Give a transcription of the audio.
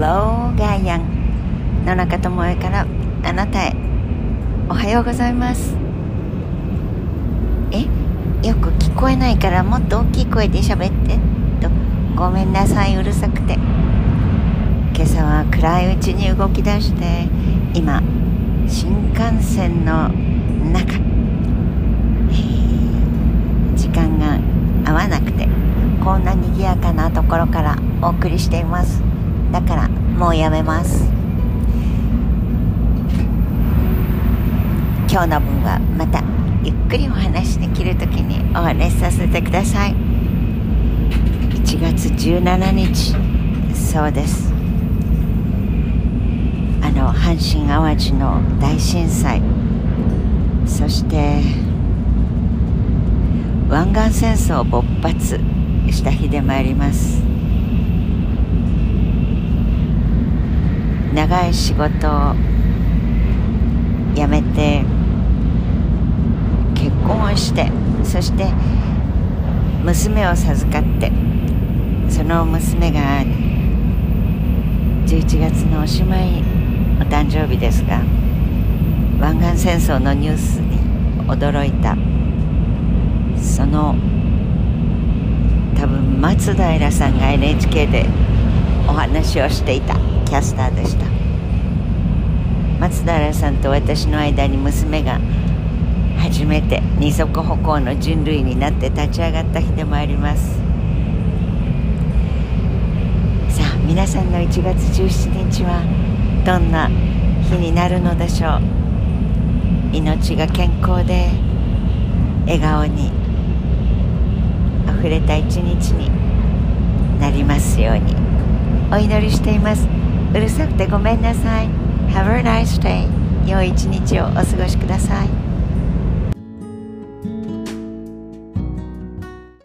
ローガイアン野中智恵からあなたへおはようございます。え？よく聞こえないからもっと大きい声で喋って。とごめんなさいうるさくて。今朝は暗いうちに動き出して今新幹線の中、え時間が合わなくてこんな賑やかなところからお送りしています。だからもうやめます。今日の分はまたゆっくりお話できる時にお話しさせてください。1月17日そうです。あの阪神・淡路の大震災。そして湾岸戦争勃発した日でもあります。長い仕事を辞めて結婚をしてそして娘を授かってその娘が11月のおしまいお誕生日ですが湾岸戦争のニュースに驚いた。その多分松平さんが NHK でお話をしていたキャスターでした。松平さんと私の間に娘が初めて二足歩行の人類になって立ち上がった日でもあります。さあ皆さんの1月17日はどんな日になるのでしょう。命が健康で笑顔にあふれた一日になりますように。お祈りしています。うるさくてごめんなさい。Have a nice day. 良い一日をお過ごしください。